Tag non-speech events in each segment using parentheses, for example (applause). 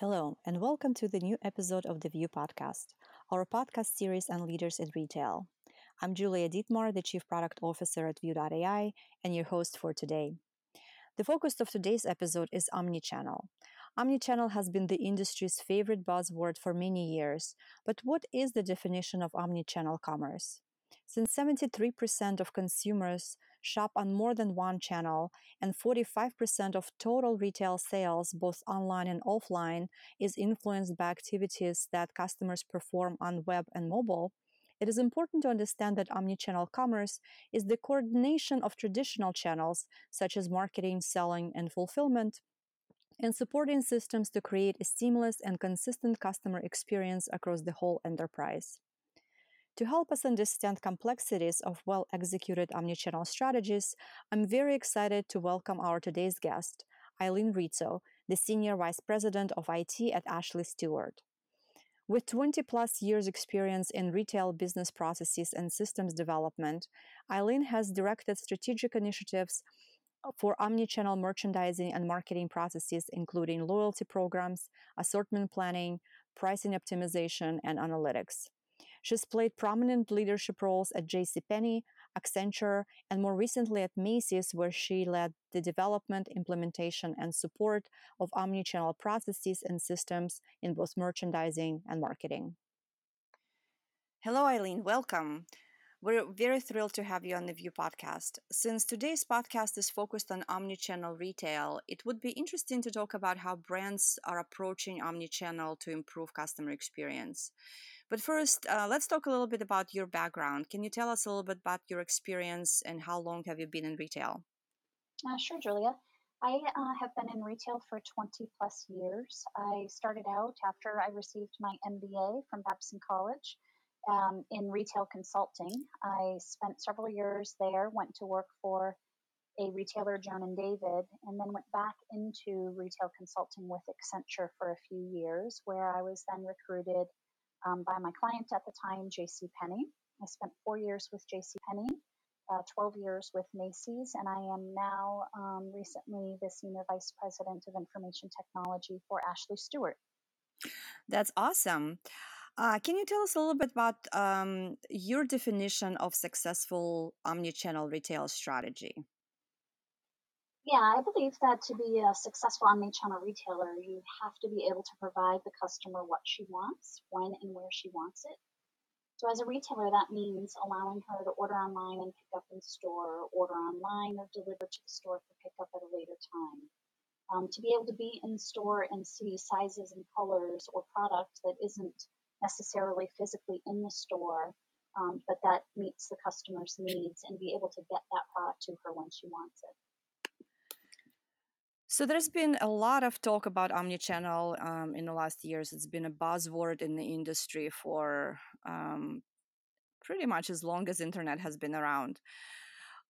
Hello, and welcome to the new episode of the Vue podcast, our podcast series on leaders in retail. I'm Julia Dietmar, the Chief Product Officer at Vue.ai, and your host for today. The focus of today's episode is omnichannel. Omnichannel has been the industry's favorite buzzword for many years, but what is the definition of omnichannel commerce? Since 73% of consumers shop on more than one channel and 45% of total retail sales, both online and offline, is influenced by activities that customers perform on web and mobile, it is important to understand that omnichannel commerce is the coordination of traditional channels such as marketing, selling, and fulfillment and supporting systems to create a seamless and consistent customer experience across the whole enterprise. To help us understand complexities of well executed omnichannel strategies, I'm very excited to welcome our today's guest, Eileen Rizzo, the Senior Vice President of IT at Ashley Stewart. With 20 plus years experience in retail business processes and systems development, Eileen has directed strategic initiatives for omnichannel merchandising and marketing processes, including loyalty programs, assortment planning, pricing optimization, and analytics. She's played prominent leadership roles at JCPenney, Accenture, and more recently at Macy's, where she led the development, implementation, and support of omnichannel processes and systems in both merchandising and marketing. Hello, Eileen. Welcome. We're very thrilled to have you on the Vue podcast. Since today's podcast is focused on omnichannel retail, it would be interesting to talk about how brands are approaching omnichannel to improve customer experience. But first, uh, let's talk a little bit about your background. Can you tell us a little bit about your experience and how long have you been in retail? Uh, sure, Julia. I uh, have been in retail for 20 plus years. I started out after I received my MBA from Babson College um, in retail consulting. I spent several years there, went to work for a retailer, Joan and David, and then went back into retail consulting with Accenture for a few years, where I was then recruited um, by my client at the time, J.C. Penney. I spent four years with J.C. Penney, uh, 12 years with Macy's, and I am now um, recently the Senior Vice President of Information Technology for Ashley Stewart. That's awesome. Uh, can you tell us a little bit about um, your definition of successful omnichannel retail strategy? Yeah, I believe that to be a successful omnichannel retailer, you have to be able to provide the customer what she wants, when and where she wants it. So, as a retailer, that means allowing her to order online and pick up in store, or order online or deliver to the store for pickup at a later time. Um, to be able to be in store and see sizes and colors or product that isn't necessarily physically in the store, um, but that meets the customer's needs and be able to get that product to her when she wants it. So there's been a lot of talk about omnichannel um, in the last years. It's been a buzzword in the industry for um, pretty much as long as internet has been around.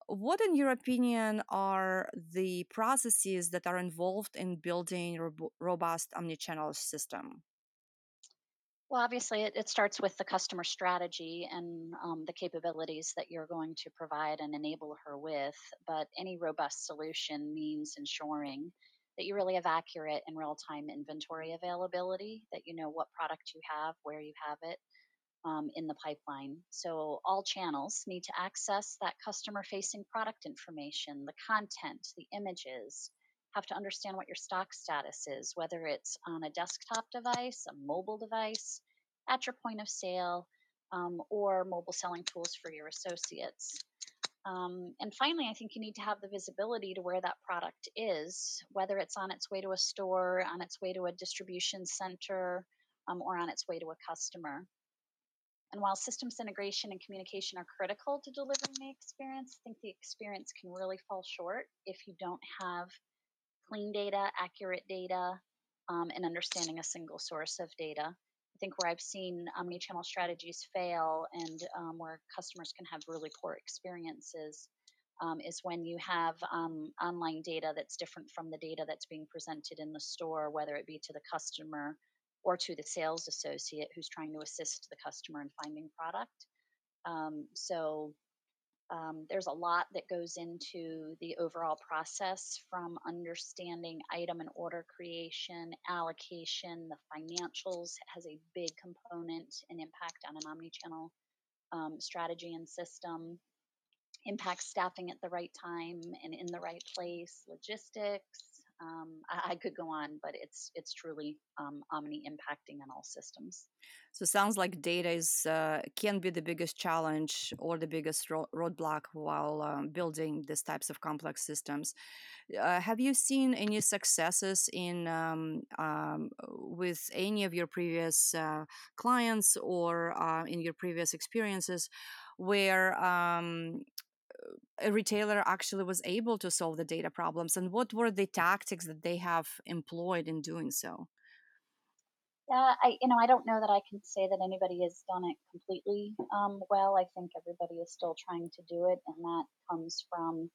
What, in your opinion, are the processes that are involved in building robust omnichannel system? Well, obviously, it, it starts with the customer strategy and um, the capabilities that you're going to provide and enable her with. But any robust solution means ensuring that you really have accurate and real time inventory availability, that you know what product you have, where you have it um, in the pipeline. So, all channels need to access that customer facing product information, the content, the images, have to understand what your stock status is, whether it's on a desktop device, a mobile device, at your point of sale, um, or mobile selling tools for your associates. Um, and finally, I think you need to have the visibility to where that product is, whether it's on its way to a store, on its way to a distribution center, um, or on its way to a customer. And while systems integration and communication are critical to delivering the experience, I think the experience can really fall short if you don't have clean data, accurate data, um, and understanding a single source of data. I think where I've seen omni-channel strategies fail and um, where customers can have really poor experiences um, is when you have um, online data that's different from the data that's being presented in the store, whether it be to the customer or to the sales associate who's trying to assist the customer in finding product. Um, so Um, there's a lot that goes into the overall process from understanding item and order creation, allocation, the financials has a big component and impact on an omni-channel um, strategy and system. Impact staffing at the right time and in the right place, logistics, um, I, I, could go on, but it's it's truly um, Omni impacting on all systems. So sounds like data is uh, can be the biggest challenge or the biggest ro- roadblock while um, building these types of complex systems. Uh, have you seen any successes in um, um with any of your previous uh, clients or uh, in your previous experiences where um, a retailer actually was able to solve the data problems and what were the tactics that they have employed in doing so? Yeah i you know i don't know that i can say that anybody has done it completely um, well. I think everybody is still trying to do it and that comes from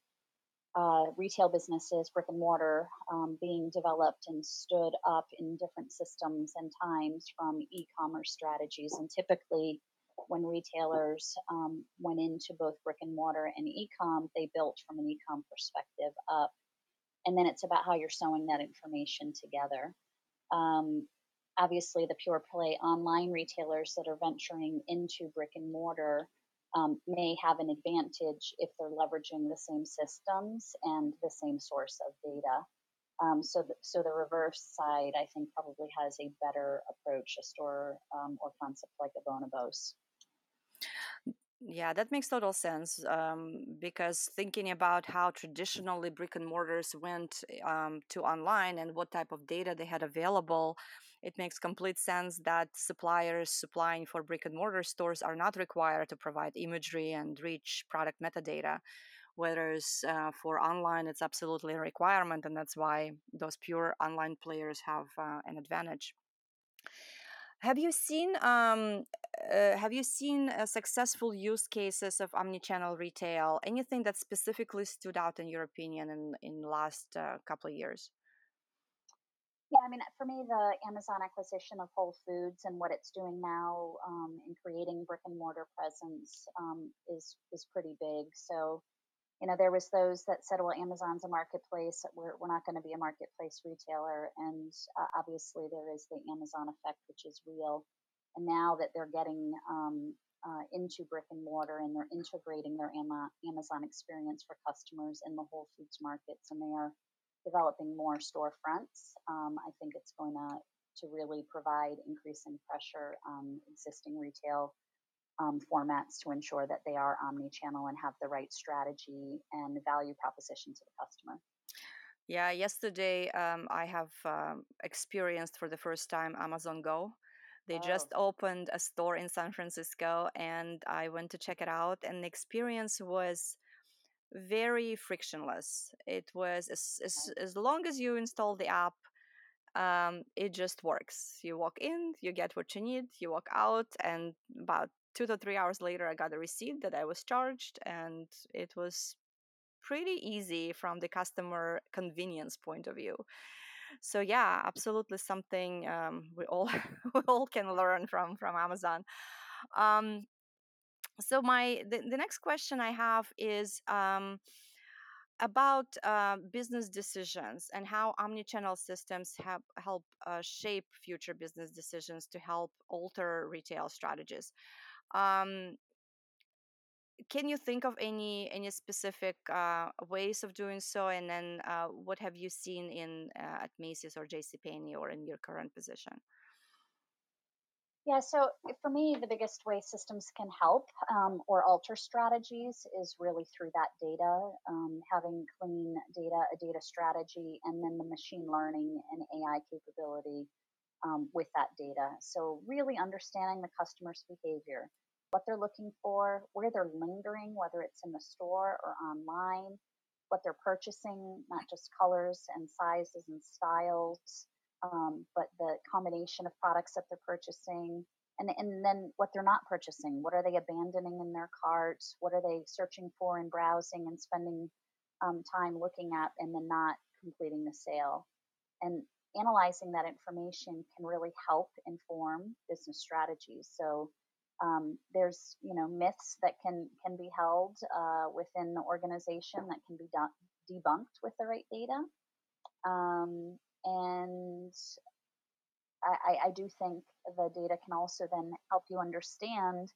uh, retail businesses brick and mortar um, being developed and stood up in different systems and times from e-commerce strategies and typically when retailers um, went into both brick and mortar and e-com, they built from an e-com perspective up. And then it's about how you're sewing that information together. Um, obviously, the pure play online retailers that are venturing into brick and mortar um, may have an advantage if they're leveraging the same systems and the same source of data. Um, so, the, so the reverse side, I think, probably has a better approach, a store um, or concept like a Bonobos. Yeah, that makes total sense. Um, because thinking about how traditionally brick and mortars went um, to online and what type of data they had available, it makes complete sense that suppliers supplying for brick and mortar stores are not required to provide imagery and rich product metadata. Whereas uh, for online, it's absolutely a requirement, and that's why those pure online players have uh, an advantage. Have you seen um, uh, have you seen uh, successful use cases of omnichannel retail? Anything that specifically stood out in your opinion in in the last uh, couple of years? Yeah, I mean, for me, the Amazon acquisition of Whole Foods and what it's doing now um, in creating brick and mortar presence um, is is pretty big. So you know, there was those that said, well, Amazon's a marketplace. We're, we're not going to be a marketplace retailer. And uh, obviously there is the Amazon effect, which is real. And now that they're getting um, uh, into brick and mortar and they're integrating their Amazon experience for customers in the Whole Foods markets and they are developing more storefronts, um, I think it's going to, to really provide increasing pressure on existing retail um, formats to ensure that they are omni-channel and have the right strategy and value proposition to the customer. Yeah, yesterday um, I have um, experienced for the first time Amazon Go. They oh. just opened a store in San Francisco and I went to check it out, and the experience was very frictionless. It was as, as, as long as you install the app, um, it just works. You walk in, you get what you need, you walk out, and about two to three hours later, I got a receipt that I was charged, and it was pretty easy from the customer convenience point of view. So yeah, absolutely something um, we all (laughs) we all can learn from from Amazon. Um, so my the, the next question I have is. Um, about uh, business decisions and how omnichannel systems have help uh, shape future business decisions to help alter retail strategies. Um, can you think of any any specific uh, ways of doing so? And then, uh, what have you seen in uh, at Macy's or J.C. Penney or in your current position? Yeah, so for me, the biggest way systems can help um, or alter strategies is really through that data, um, having clean data, a data strategy, and then the machine learning and AI capability um, with that data. So, really understanding the customer's behavior, what they're looking for, where they're lingering, whether it's in the store or online, what they're purchasing, not just colors and sizes and styles, um, but the combination of products that they're purchasing. And, and then what they're not purchasing. What are they abandoning in their carts? What are they searching for and browsing and spending um, time looking at and then not completing the sale? And analyzing that information can really help inform business strategies. So Um, there's you know myths that can can be held uh, within the organization that can be debunked with the right data. Um, and I, I, do think the data can also then help you understand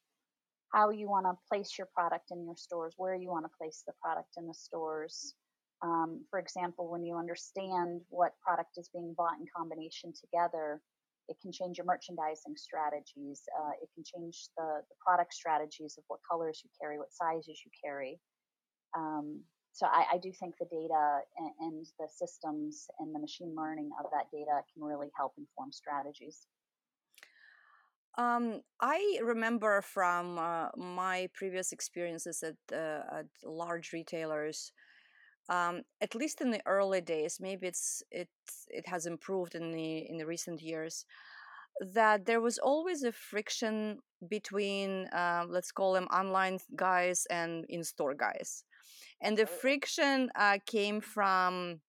how you want to place your product in your stores, where you want to place the product in the stores. Um, for example, when you understand what product is being bought in combination together, it can change your merchandising strategies. Uh, it can change the, the product strategies of what colors you carry, what sizes you carry. Um, so I, I, do think the data and, and, the systems and the machine learning of that data can really help inform strategies. Um, I remember from uh, my previous experiences at, uh, at large retailers, um, at least in the early days, maybe it's it it has improved in the in the recent years, that there was always a friction between uh, let's call them online guys and in store guys. And the friction uh, came from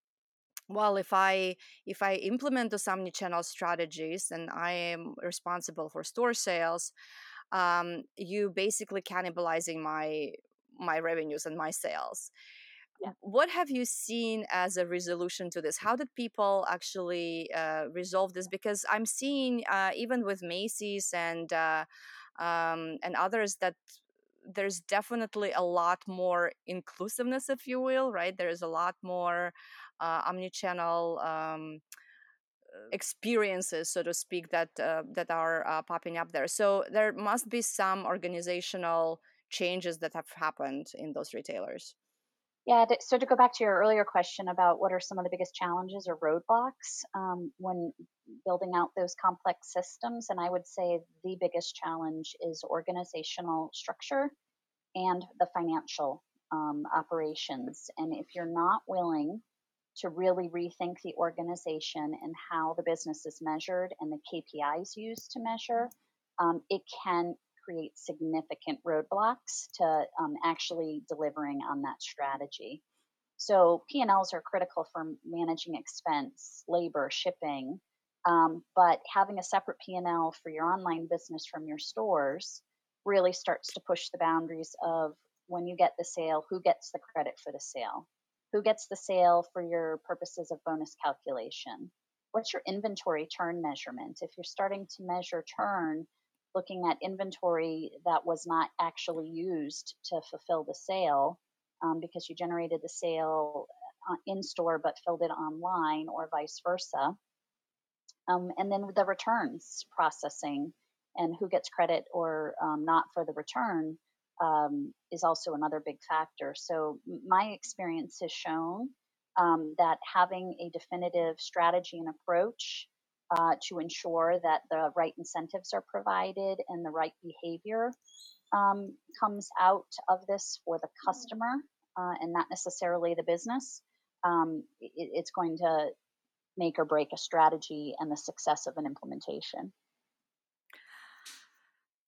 well if i if i implement those omni-channel strategies and i am responsible for store sales um, you basically cannibalizing my my revenues and my sales yeah. what have you seen as a resolution to this how did people actually uh, resolve this because i'm seeing uh, even with macy's and uh, um, and others that there's definitely a lot more inclusiveness, if you will, right? There's a lot more uh, omni-channel um, experiences, so to speak, that uh, that are uh, popping up there. So there must be some organizational changes that have happened in those retailers. Yeah, so to go back to your earlier question about what are some of the biggest challenges or roadblocks um, when building out those complex systems, and I would say the biggest challenge is organizational structure and the financial um, operations. And if you're not willing to really rethink the organization and how the business is measured and the KPIs used to measure, um, it can create significant roadblocks to um, actually delivering on that strategy. So P&Ls are critical for managing expense, labor, shipping, um, but having a separate P&L for your online business from your stores really starts to push the boundaries of when you get the sale, who gets the credit for the sale? Who gets the sale for your purposes of bonus calculation? What's your inventory turn measurement? If you're starting to measure turn, looking at inventory that was not actually used to fulfill the sale um, because you generated the sale uh, in store but filled it online or vice versa. Um, and then the returns processing and who gets credit or um, not for the return um, is also another big factor. So, my experience has shown um, that having a definitive strategy and approach uh, to ensure that the right incentives are provided and the right behavior um, comes out of this for the customer uh, and not necessarily the business, um, it, it's going to make or break a strategy and the success of an implementation.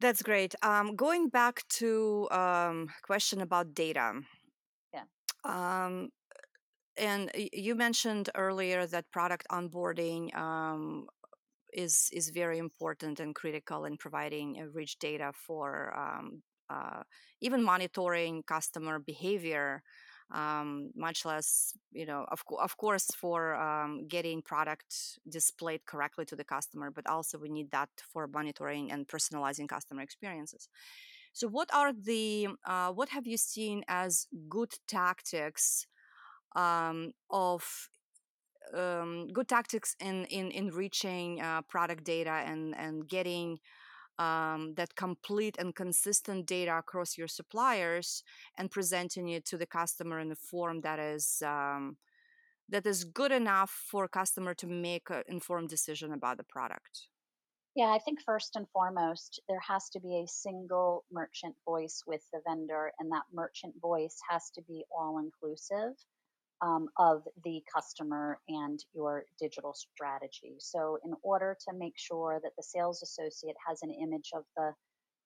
That's great. Um, going back to um, question about data. Yeah. Um, and you mentioned earlier that product onboarding um, is is very important and critical in providing rich data for um, uh, even monitoring customer behavior um, much less you know of, of course for um, getting product displayed correctly to the customer but also we need that for monitoring and personalizing customer experiences. So what are the uh, what have you seen as good tactics um, of um, good tactics in in in reaching uh, product data and and getting um, that complete and consistent data across your suppliers and presenting it to the customer in a form that is um, that is good enough for a customer to make an informed decision about the product. Yeah i think first and foremost there has to be a single merchant voice with the vendor and that merchant voice has to be all inclusive um, of the customer and your digital strategy. So, in order to make sure that the sales associate has an image of the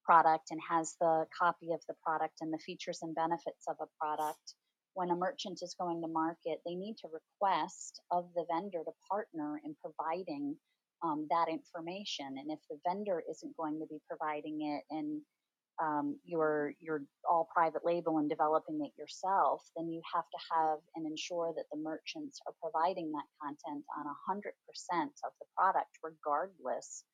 product and has the copy of the product and the features and benefits of a product, when a merchant is going to market, they need to request of the vendor to partner in providing um, that information. And if the vendor isn't going to be providing it and um, you're you're all private label and developing it yourself, then you have to have and ensure that the merchants are providing that content on 100% of the product, regardless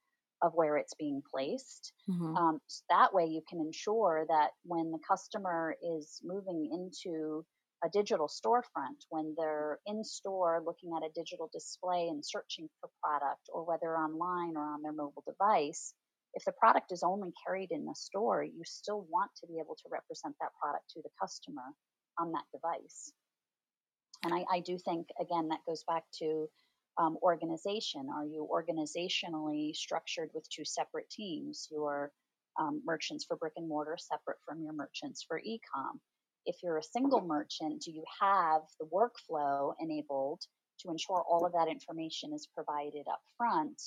of where it's being placed. Mm-hmm. Um, so that way, you can ensure that when the customer is moving into a digital storefront, when they're in store looking at a digital display and searching for product, or whether online or on their mobile device, if the product is only carried in the store, you still want to be able to represent that product to the customer on that device. And I, I do think, again, that goes back to um, organization. Are you organizationally structured with two separate teams? Your um, merchants for brick and mortar separate from your merchants for e-com. If you're a single merchant, do you have the workflow enabled to ensure all of that information is provided up front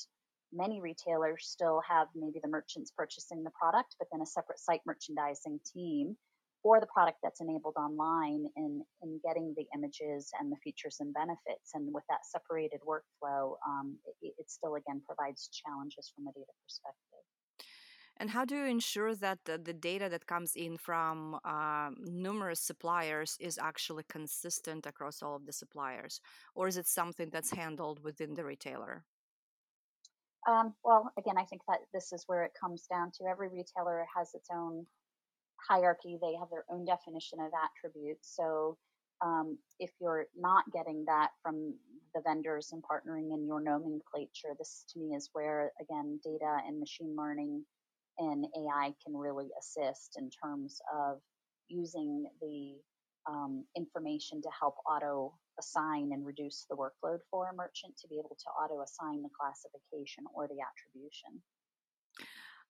many retailers still have maybe the merchants purchasing the product, but then a separate site merchandising team for the product that's enabled online in, in getting the images and the features and benefits. And with that separated workflow, um, it, it, still again provides challenges from a data perspective. And how do you ensure that the, data that comes in from uh, numerous suppliers is actually consistent across all of the suppliers? Or is it something that's handled within the retailer? Um, well, again, I think that this is where it comes down to every retailer has its own hierarchy. They have their own definition of attributes. So um, if you're not getting that from the vendors and partnering in your nomenclature, this to me is where, again, data and machine learning and AI can really assist in terms of using the um, information to help auto assign and reduce the workload for a merchant to be able to auto assign the classification or the attribution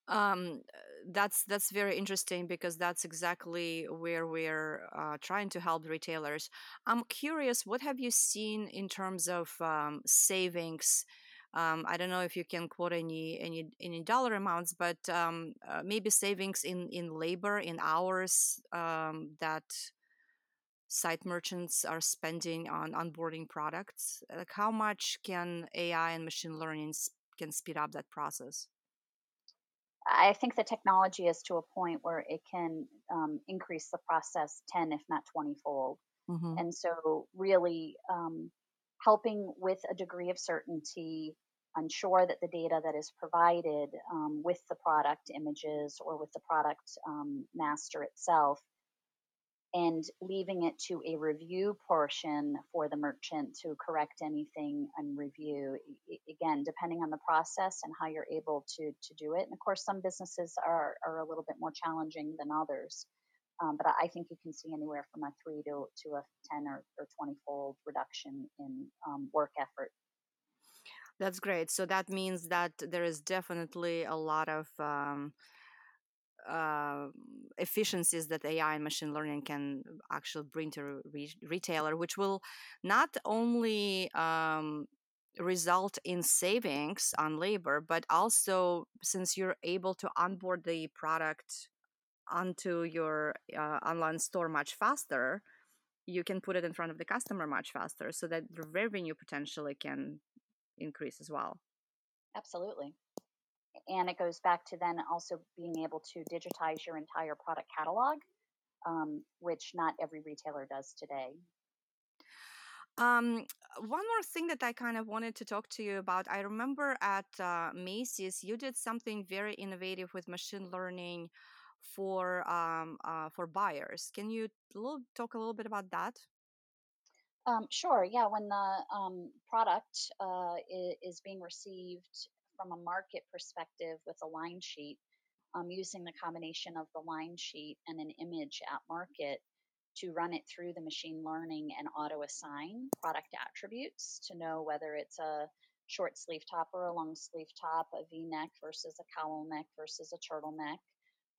um, that's that's very interesting because that's exactly where we're uh, trying to help retailers. I'm curious, what have you seen in terms of um, savings? Um, I don't know if you can quote any any any dollar amounts, but um, uh, maybe savings in in labor in hours um, that site merchants are spending on onboarding products like how much can ai and machine learning can speed up that process i think the technology is to a point where it can um, increase the process 10 if not 20 fold mm-hmm. and so really um, helping with a degree of certainty ensure that the data that is provided um, with the product images or with the product um, master itself and leaving it to a review portion for the merchant to correct anything and review again depending on the process and how you're able to to do it and of course some businesses are are a little bit more challenging than others um, but I think you can see anywhere from a three to, to a 10 or, or 20 fold reduction in um, work effort. That's great. So that means that there is definitely a lot of um, uh, efficiencies that AI and machine learning can actually bring to a re- retailer, which will not only um, result in savings on labor, but also since you're able to onboard the product onto your uh, online store much faster, you can put it in front of the customer much faster so that the revenue potentially can increase as well. Absolutely and it goes back to then also being able to digitize your entire product catalog, um, which not every retailer does today. Um, one more thing that I kind of wanted to talk to you about. I remember at uh, Macy's, you did something very innovative with machine learning for um, uh, for buyers. Can you little, talk a little bit about that? Um, sure. Yeah. When the um, product uh, is, is, being received from a market perspective with a line sheet, um, using the combination of the line sheet and an image at market to run it through the machine learning and auto assign product attributes to know whether it's a short sleeve top or a long sleeve top, a v neck versus a cowl neck versus a turtleneck,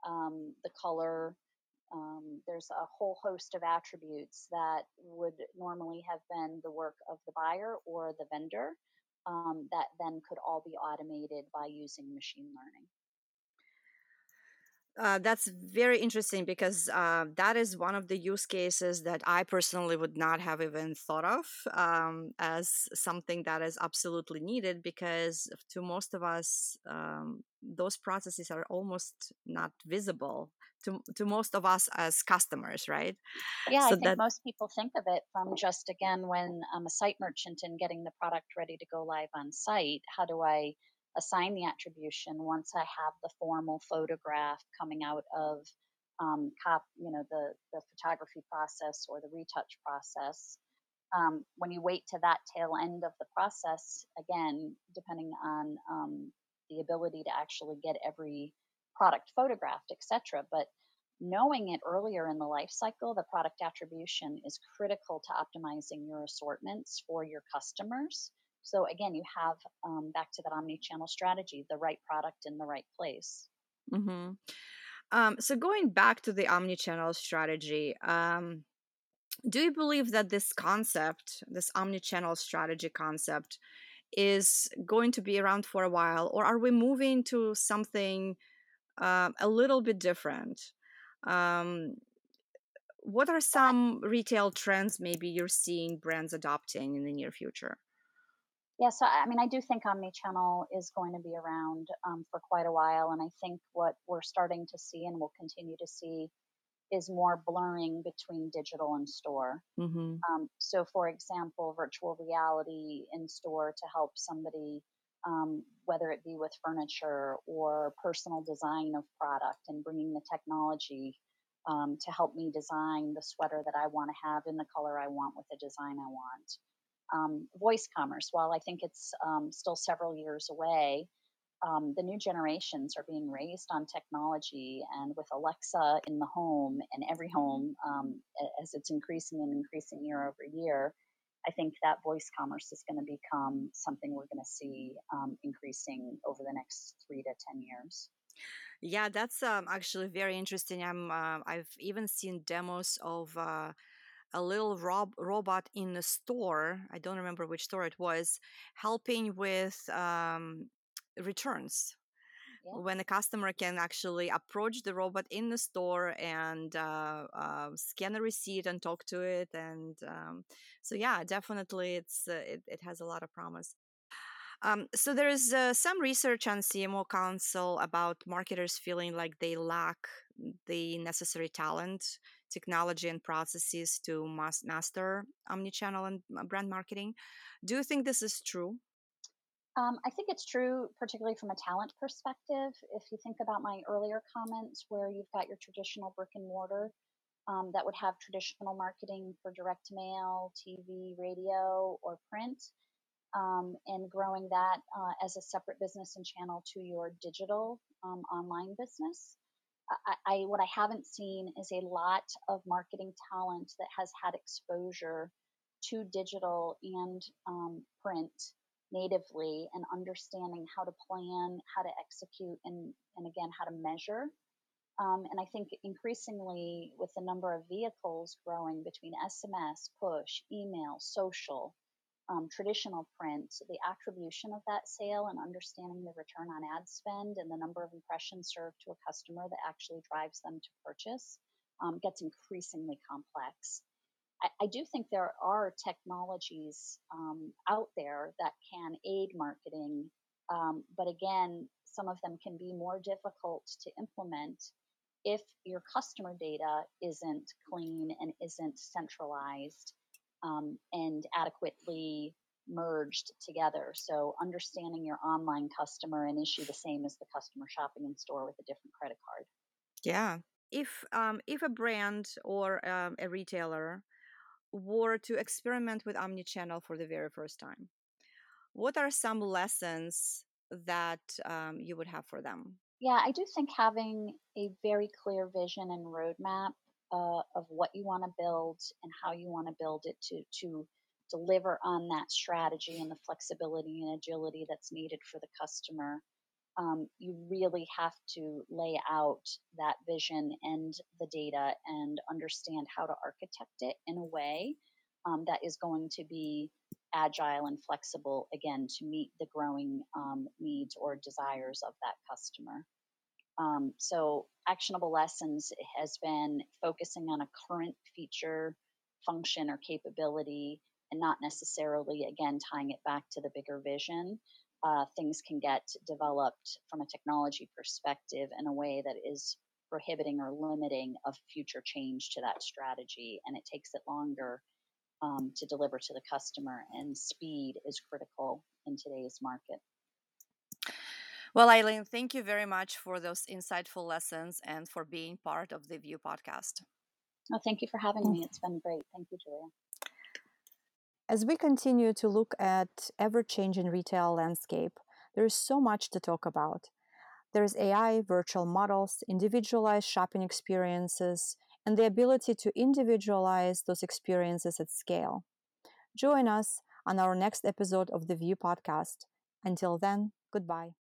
um, the color. Um, there's a whole host of attributes that would normally have been the work of the buyer or the vendor um, that then could all be automated by using machine learning. Uh, that's very interesting because uh, that is one of the use cases that I personally would not have even thought of um, as something that is absolutely needed because to most of us, um, those processes are almost not visible to, to most of us as customers, right? Yeah, I think that, most people think of it from just again when I'm a site merchant and getting the product ready to go live on site. How do I assign the attribution once I have the formal photograph coming out of um, cop, you know, the the photography process or the retouch process? Um, when you wait to that tail end of the process, again, depending on um, the ability to actually get every product photographed, etc. But knowing it earlier in the life cycle, the product attribution is critical to optimizing your assortments for your customers. So again, you have um, back to that omni-channel strategy, the right product in the right place. hmm um, so going back to the omni-channel strategy, um, do you believe that this concept, this omni-channel strategy concept, is going to be around for a while, or are we moving to something um, a little bit different? Um, what are some retail trends maybe you're seeing brands adopting in the near future? Yeah, so I mean, I do think omni-channel is going to be around um, for quite a while, and I think what we're starting to see and will continue to see is more blurring between digital and store. hmm Um, so, for example, virtual reality in store to help somebody, um, whether it be with furniture or personal design of product, and bringing the technology um, to help me design the sweater that I want to have in the color I want with the design I want. Um, voice commerce, while I think it's um, still several years away, um, the new generations are being raised on technology and with Alexa in the home and every home um, as it's increasing and increasing year over year. I think that voice commerce is going to become something we're going to see um, increasing over the next three to 10 years. Yeah, that's um, actually very interesting. I'm uh, I've even seen demos of uh, a little rob- robot in the store. I don't remember which store it was, helping with um, returns. Yeah. When a customer can actually approach the robot in the store and uh, uh, scan a receipt and talk to it, and um, so yeah, definitely, it's uh, it, it has a lot of promise. Um, so there is uh, some research on CMO Council about marketers feeling like they lack the necessary talent, technology, and processes to mas- master omnichannel and uh, brand marketing. Do you think this is true? Um, I think it's true, particularly from a talent perspective. If you think about my earlier comments, where you've got your traditional brick and mortar um, that would have traditional marketing for direct mail, TV, radio, or print, um, and growing that uh, as a separate business and channel to your digital um, online business. I, I, what I haven't seen is a lot of marketing talent that has had exposure to digital and um, print natively and understanding how to plan, how to execute, and, and again, how to measure. Um, and I think increasingly, with the number of vehicles growing between SMS, push, email, social, um, traditional print, the attribution of that sale and understanding the return on ad spend and the number of impressions served to a customer that actually drives them to purchase um, gets increasingly complex. I, I, do think there are technologies um, out there that can aid marketing, um, but again, some of them can be more difficult to implement if your customer data isn't clean and isn't centralized um, and adequately merged together. So understanding your online customer and issue the same as the customer shopping in store with a different credit card. Yeah. If um, if a brand or um, a retailer were to experiment with omnichannel for the very first time, what are some lessons that um, you would have for them? Yeah, I do think having a very clear vision and roadmap uh, of what you want to build and how you want to build it to to deliver on that strategy and the flexibility and agility that's needed for the customer. Um, you really have to lay out that vision and the data and understand how to architect it in a way um, that is going to be agile and flexible again to meet the growing um, needs or desires of that customer. Um, so, actionable lessons has been focusing on a current feature, function, or capability, and not necessarily, again, tying it back to the bigger vision. Uh, things can get developed from a technology perspective in a way that is prohibiting or limiting of future change to that strategy, and it takes it longer um, to deliver to the customer. And speed is critical in today's market. Well, Eileen, thank you very much for those insightful lessons and for being part of the Vue podcast. Oh, thank you for having me. It's been great. Thank you, Julia. As we continue to look at ever changing retail landscape, there is so much to talk about. There's AI, virtual models, individualized shopping experiences, and the ability to individualize those experiences at scale. Join us on our next episode of the Vue podcast. Until then, goodbye.